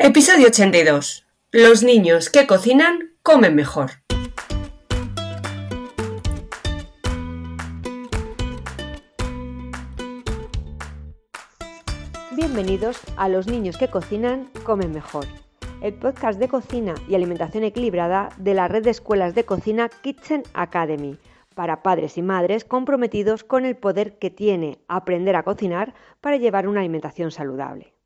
Episodio 82. Los niños que cocinan comen mejor. Bienvenidos a Los niños que cocinan comen mejor, el podcast de cocina y alimentación equilibrada de la red de escuelas de cocina Kitchen Academy, para padres y madres comprometidos con el poder que tiene aprender a cocinar para llevar una alimentación saludable.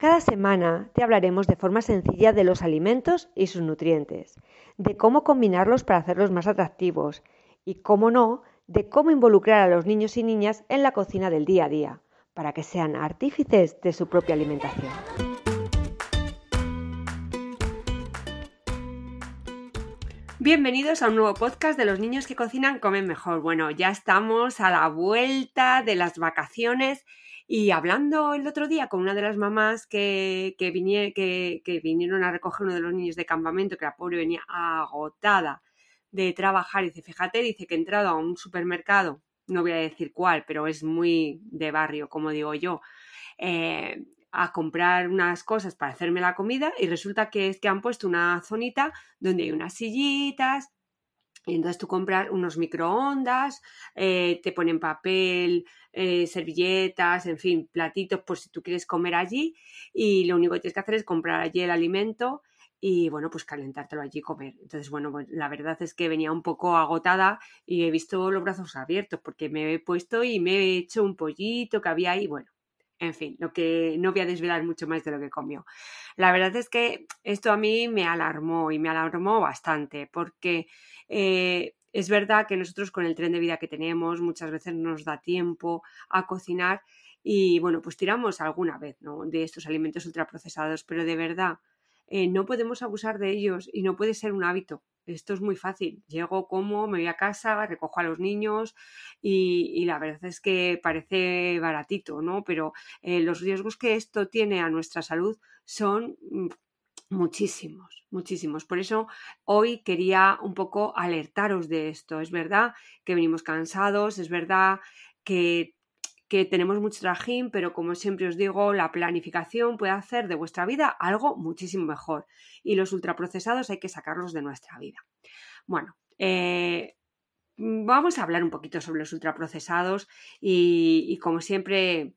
Cada semana te hablaremos de forma sencilla de los alimentos y sus nutrientes, de cómo combinarlos para hacerlos más atractivos y, cómo no, de cómo involucrar a los niños y niñas en la cocina del día a día, para que sean artífices de su propia alimentación. Bienvenidos a un nuevo podcast de los niños que cocinan comen mejor. Bueno, ya estamos a la vuelta de las vacaciones y hablando el otro día con una de las mamás que, que, que, vinieron a recoger uno de los niños de campamento, que la pobre venía agotada de trabajar, dice, fíjate, dice que he entrado a un supermercado, no voy a decir cuál, pero es muy de barrio, como digo yo, eh, a comprar unas cosas para hacerme la comida y resulta que es que han puesto una zonita donde hay unas sillitas, y entonces tú compras unos microondas, eh, te ponen papel, eh, servilletas, en fin, platitos por si tú quieres comer allí y lo único que tienes que hacer es comprar allí el alimento y bueno, pues calentártelo allí y comer. Entonces, bueno, pues la verdad es que venía un poco agotada y he visto los brazos abiertos porque me he puesto y me he hecho un pollito que había ahí, bueno, en fin, lo que no voy a desvelar mucho más de lo que comió. La verdad es que esto a mí me alarmó y me alarmó bastante porque eh, es verdad que nosotros con el tren de vida que tenemos muchas veces nos da tiempo a cocinar y bueno, pues tiramos alguna vez de estos alimentos ultraprocesados, pero de verdad eh, no podemos abusar de ellos y no puede ser un hábito. Esto es muy fácil. Llego, como, me voy a casa, recojo a los niños y, la verdad es que parece baratito, ¿no? Pero eh, los riesgos que esto tiene a nuestra salud son mm, muchísimos, muchísimos. Por eso hoy quería un poco alertaros de esto. Es verdad que venimos cansados, es verdad que que tenemos mucho trajín, pero como siempre os digo, la planificación puede hacer de vuestra vida algo muchísimo mejor. Y los ultraprocesados hay que sacarlos de nuestra vida. Bueno, eh, vamos a hablar un poquito sobre los ultraprocesados y, y como siempre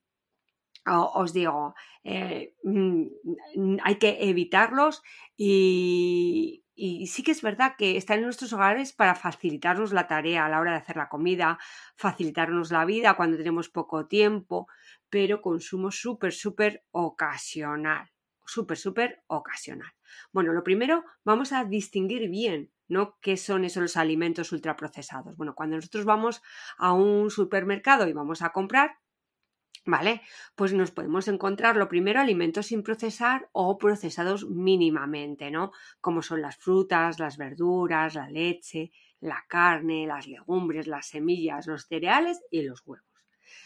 os digo, eh, mm, hay que evitarlos y, y sí que es verdad que están en nuestros hogares para facilitarnos la tarea a la hora de hacer la comida, facilitarnos la vida cuando tenemos poco tiempo, pero consumo súper, súper ocasional. Súper, súper ocasional. Bueno, lo primero, vamos a distinguir bien ¿no? ¿Qué son esos alimentos ultraprocesados? Bueno, cuando nosotros vamos a un supermercado y vamos a comprar, ¿Vale? Pues nos podemos encontrar lo primero alimentos sin procesar o procesados mínimamente, ¿no? Como son las frutas, las verduras, la leche, la carne, las legumbres, las semillas, los cereales y los huevos.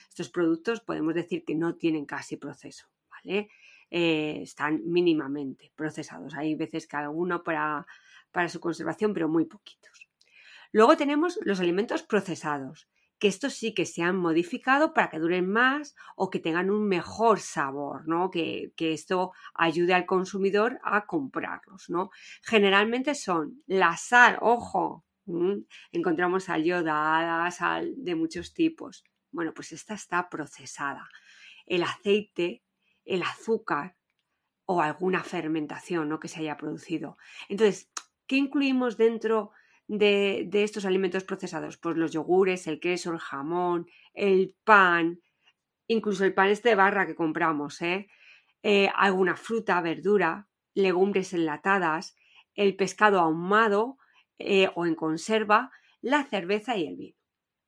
Estos productos podemos decir que no tienen casi proceso, ¿vale? Eh, están mínimamente procesados. Hay veces que alguno para, para su conservación, pero muy poquitos. Luego tenemos los alimentos procesados que estos sí que se han modificado para que duren más o que tengan un mejor sabor, ¿no? Que, esto ayude al consumidor a comprarlos, ¿no? Generalmente son la sal, ojo, encontramos sal yodada, sal de muchos tipos. Bueno, pues esta está procesada. El aceite, el azúcar o alguna fermentación ¿no? que se haya producido. Entonces, ¿qué incluimos dentro de, estos alimentos procesados? Pues los yogures, el queso, el jamón, el pan, incluso el pan este de barra que compramos, ¿eh? Eh, alguna fruta, verdura, legumbres enlatadas, el pescado ahumado eh, o en conserva, la cerveza y el vino.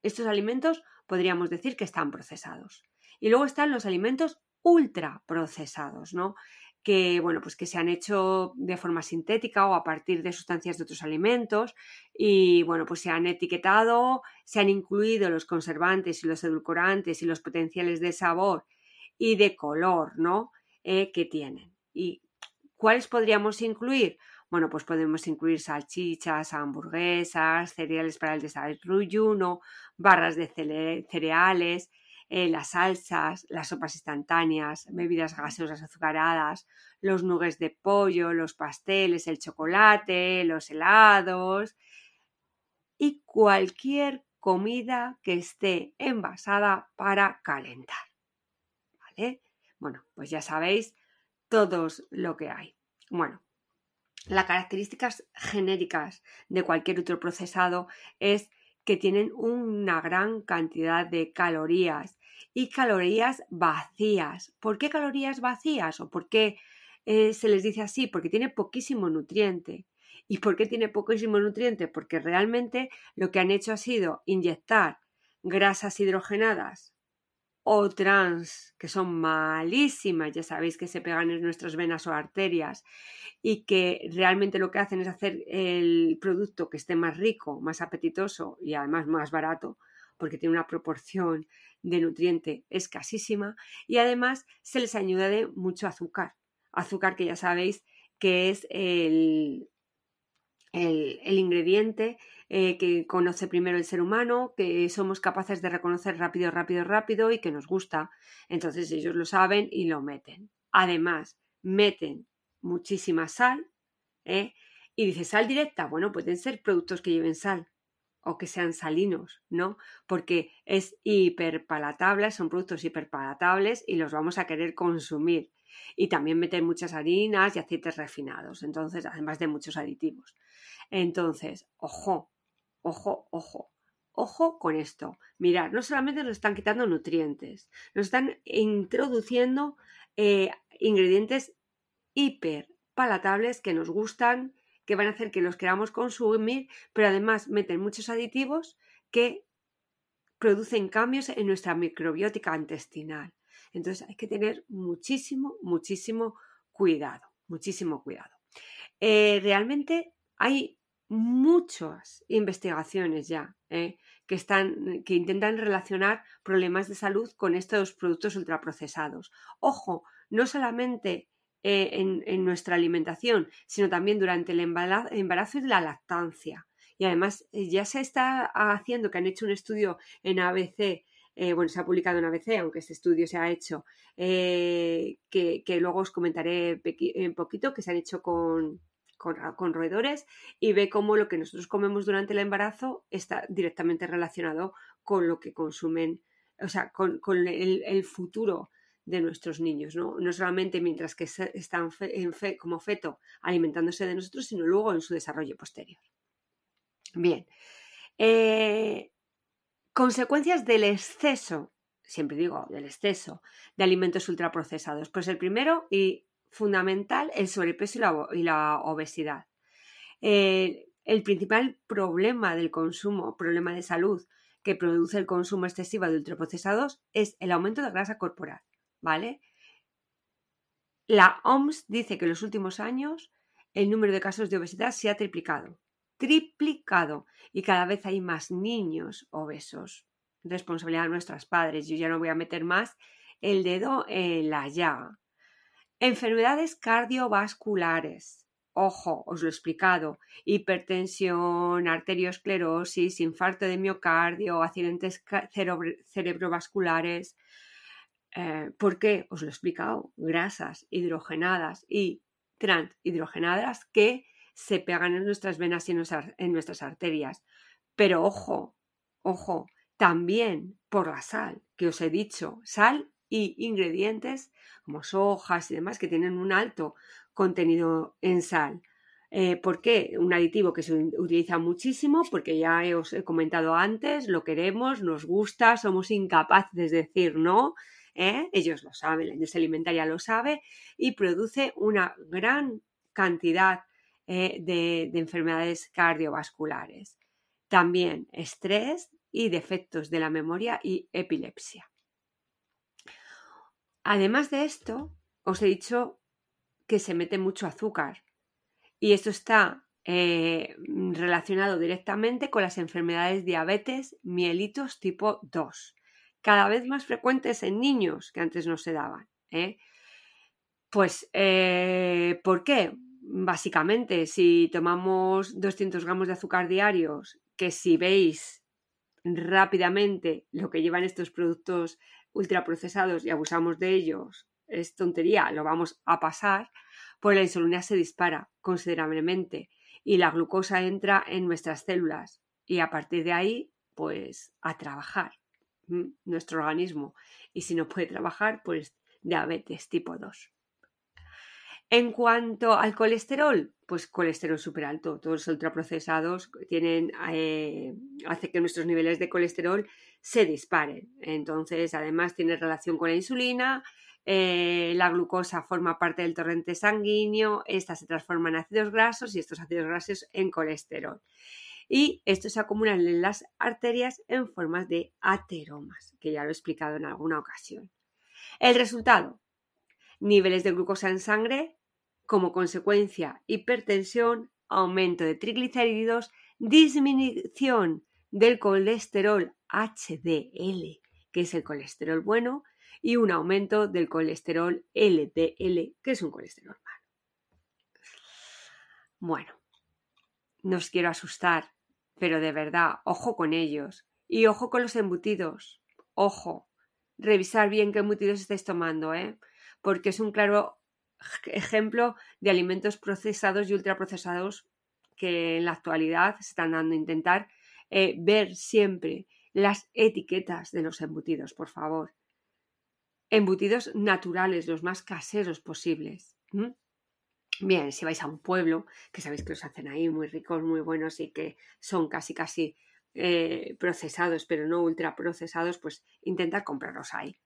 Estos alimentos podríamos decir que están procesados. Y luego están los alimentos ultra procesados, ¿no? Que, bueno, pues que se han hecho de forma sintética o a partir de sustancias de otros alimentos y, bueno, pues se han etiquetado, se han incluido los conservantes y los edulcorantes y los potenciales de sabor y de color, ¿no? Eh, que tienen. ¿Y cuáles podríamos incluir? Bueno, pues podemos incluir salchichas, hamburguesas, cereales para el desarrollo, barras de cereales, eh, las salsas, las sopas instantáneas, bebidas gaseosas azucaradas, los nuggets de pollo, los pasteles, el chocolate, los helados y cualquier comida que esté envasada para calentar. ¿Vale? Bueno, pues ya sabéis todos lo que hay. Bueno, las características genéricas de cualquier ultraprocesado es que tienen una gran cantidad de calorías y calorías vacías. ¿Por qué calorías vacías o por qué eh, se les dice así? Porque tiene poquísimo nutriente. ¿Y por qué tiene poquísimo nutriente? Porque realmente lo que han hecho ha sido inyectar grasas hidrogenadas o trans, que son malísimas, ya sabéis que se pegan en nuestras venas o arterias, y que realmente lo que hacen es hacer el producto que esté más rico, más apetitoso y además más barato, porque tiene una proporción de nutriente escasísima, y además se les añade mucho azúcar, azúcar que ya sabéis que es el, el, ingrediente eh, que conoce primero el ser humano, que somos capaces de reconocer rápido, rápido, rápido y que nos gusta. Entonces ellos lo saben y lo meten. Además, meten muchísima sal. ¿eh? Y dice sal directa. Bueno, pueden ser productos que lleven sal o que sean salinos, ¿no? Porque es hiperpalatable, son productos hiperpalatables y los vamos a querer consumir. Y también meten muchas harinas y aceites refinados, entonces, además de muchos aditivos. Entonces, ojo, ojo, ojo. Ojo con esto. Mirad, no solamente nos están quitando nutrientes, nos están introduciendo eh, ingredientes hiper palatables que nos gustan, que van a hacer que los queramos consumir, pero además meten muchos aditivos que producen cambios en nuestra microbiótica intestinal. Entonces hay que tener muchísimo, muchísimo cuidado, muchísimo cuidado. Eh, realmente hay muchas investigaciones ya ¿eh? que, están, que intentan relacionar problemas de salud con estos productos ultraprocesados. Ojo, no solamente eh, en, nuestra alimentación, sino también durante el embarazo, y la lactancia. Y además ya se está haciendo, que han hecho un estudio en ABC, bueno, se ha publicado en ABC, aunque este estudio se ha hecho, que, luego os comentaré un poquito, que se han hecho con, con, roedores y ve cómo lo que nosotros comemos durante el embarazo está directamente relacionado con lo que consumen, o sea, con, el, futuro de nuestros niños, ¿no? No solamente mientras que están como feto alimentándose de nosotros, sino luego en su desarrollo posterior. Bien. Eh, consecuencias del exceso, siempre digo del exceso, de alimentos ultraprocesados. Pues el primero, y fundamental el sobrepeso y la, obesidad. El principal problema del consumo, problema de salud que produce el consumo excesivo de ultraprocesados es el aumento de grasa corporal, ¿vale? La OMS dice que en los últimos años el número de casos de obesidad se ha triplicado, triplicado, y cada vez hay más niños obesos. Responsabilidad de nuestros padres. Yo ya no voy a meter más el dedo en la llaga. Enfermedades cardiovasculares. Ojo, os lo he explicado. Hipertensión, arteriosclerosis, infarto de miocardio, accidentes cerebrovasculares. Eh, ¿Por qué? Os lo he explicado. Grasas hidrogenadas y transhidrogenadas que se pegan en nuestras venas y en nuestras arterias. Pero ojo, ojo, también por la sal, que os he dicho, sal y ingredientes como sojas y demás que tienen un alto contenido en sal. Eh, ¿Por qué? Un aditivo que se utiliza muchísimo porque ya os he comentado antes, lo queremos, nos gusta, somos incapaces de decir no. ¿Eh? Ellos lo saben, la industria alimentaria lo sabe y produce una gran cantidad eh, de enfermedades cardiovasculares. También estrés y defectos de la memoria y epilepsia. Además de esto, os he dicho que se mete mucho azúcar y esto está eh, relacionado directamente con las enfermedades diabetes mielitos tipo 2, cada vez más frecuentes en niños que antes no se daban. ¿eh? Pues, eh, ¿por qué? Básicamente, si tomamos 200 gramos de azúcar diarios, que si veis rápidamente lo que llevan estos productos ultraprocesados y abusamos de ellos, es tontería, lo vamos a pasar, pues la insulina se dispara considerablemente y la glucosa entra en nuestras células y a partir de ahí, pues a trabajar nuestro organismo. Y si no puede trabajar, pues diabetes tipo 2. En cuanto al colesterol, pues colesterol súper alto. Todos los ultraprocesados tienen, eh, hace que nuestros niveles de colesterol se disparen. Entonces, además, tiene relación con la insulina. Eh, la glucosa forma parte del torrente sanguíneo. Esta se transforma en ácidos grasos y estos ácidos grasos en colesterol. Y estos se acumulan en las arterias en formas de ateromas, que ya lo he explicado en alguna ocasión. El resultado, niveles de glucosa en sangre como consecuencia, hipertensión, aumento de triglicéridos, disminución del colesterol HDL, que es el colesterol bueno, y un aumento del colesterol LDL, que es un colesterol malo. Bueno, no os quiero asustar, pero de verdad, ojo con ellos. Y ojo con los embutidos. Ojo. Revisar bien qué embutidos estáis tomando, ¿eh? Porque es un claro ejemplo de alimentos procesados y ultraprocesados que en la actualidad se están dando a intentar eh, ver siempre las etiquetas de los embutidos, por favor. Embutidos naturales, los más caseros posibles. Bien, si vais a un pueblo, que sabéis que los hacen ahí muy ricos, muy buenos y que son casi casi eh, procesados, pero no ultraprocesados, pues intentad comprarlos ahí.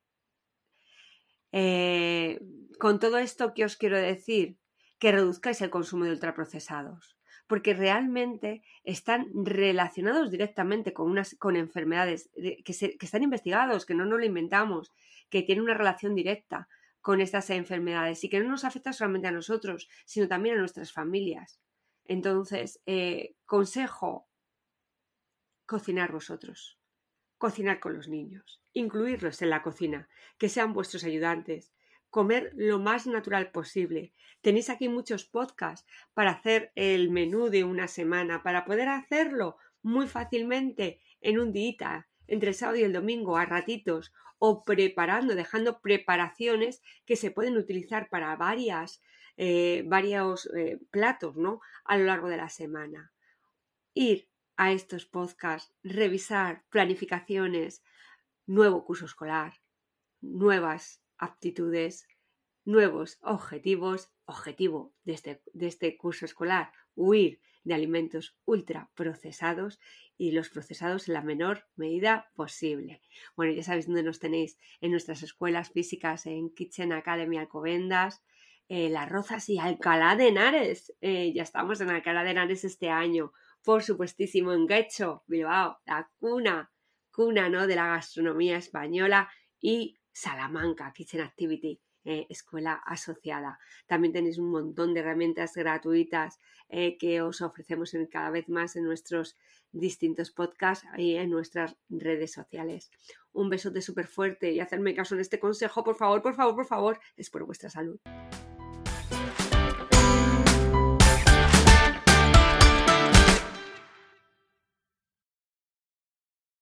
Eh, con todo esto, ¿qué os quiero decir? Que reduzcáis el consumo de ultraprocesados, porque realmente están relacionados directamente con, unas, con enfermedades que, que están investigados, que no nos lo inventamos, que tienen una relación directa con estas enfermedades y que no nos afecta solamente a nosotros, sino también a nuestras familias. Entonces, eh, consejo, cocinar vosotros cocinar con los niños, incluirlos en la cocina, que sean vuestros ayudantes, comer lo más natural posible. Tenéis aquí muchos podcasts para hacer el menú de una semana, para poder hacerlo muy fácilmente en un día, entre el sábado y el domingo, a ratitos, o preparando, dejando preparaciones que se pueden utilizar para varias, eh, varios eh, platos, ¿no? A lo largo de la semana. Ir a estos podcasts, revisar planificaciones, nuevo curso escolar, nuevas aptitudes, nuevos objetivos, objetivo de este, de este curso escolar, huir de alimentos ultraprocesados y los procesados en la menor medida posible. Bueno, ya sabéis dónde nos tenéis en nuestras escuelas físicas en Kitchen Academy Alcobendas, eh, Las Rozas y Alcalá de Henares. Eh, ya estamos en Alcalá de Henares este año por supuestísimo en Guecho, Bilbao, la cuna, cuna ¿no? de la gastronomía española y Salamanca, Kitchen Activity, eh, escuela asociada. También tenéis un montón de herramientas gratuitas eh, que os ofrecemos en, cada vez más en nuestros distintos podcasts y en nuestras redes sociales. Un besote súper fuerte y hacerme caso en este consejo, por favor, por favor, por favor, es por vuestra salud.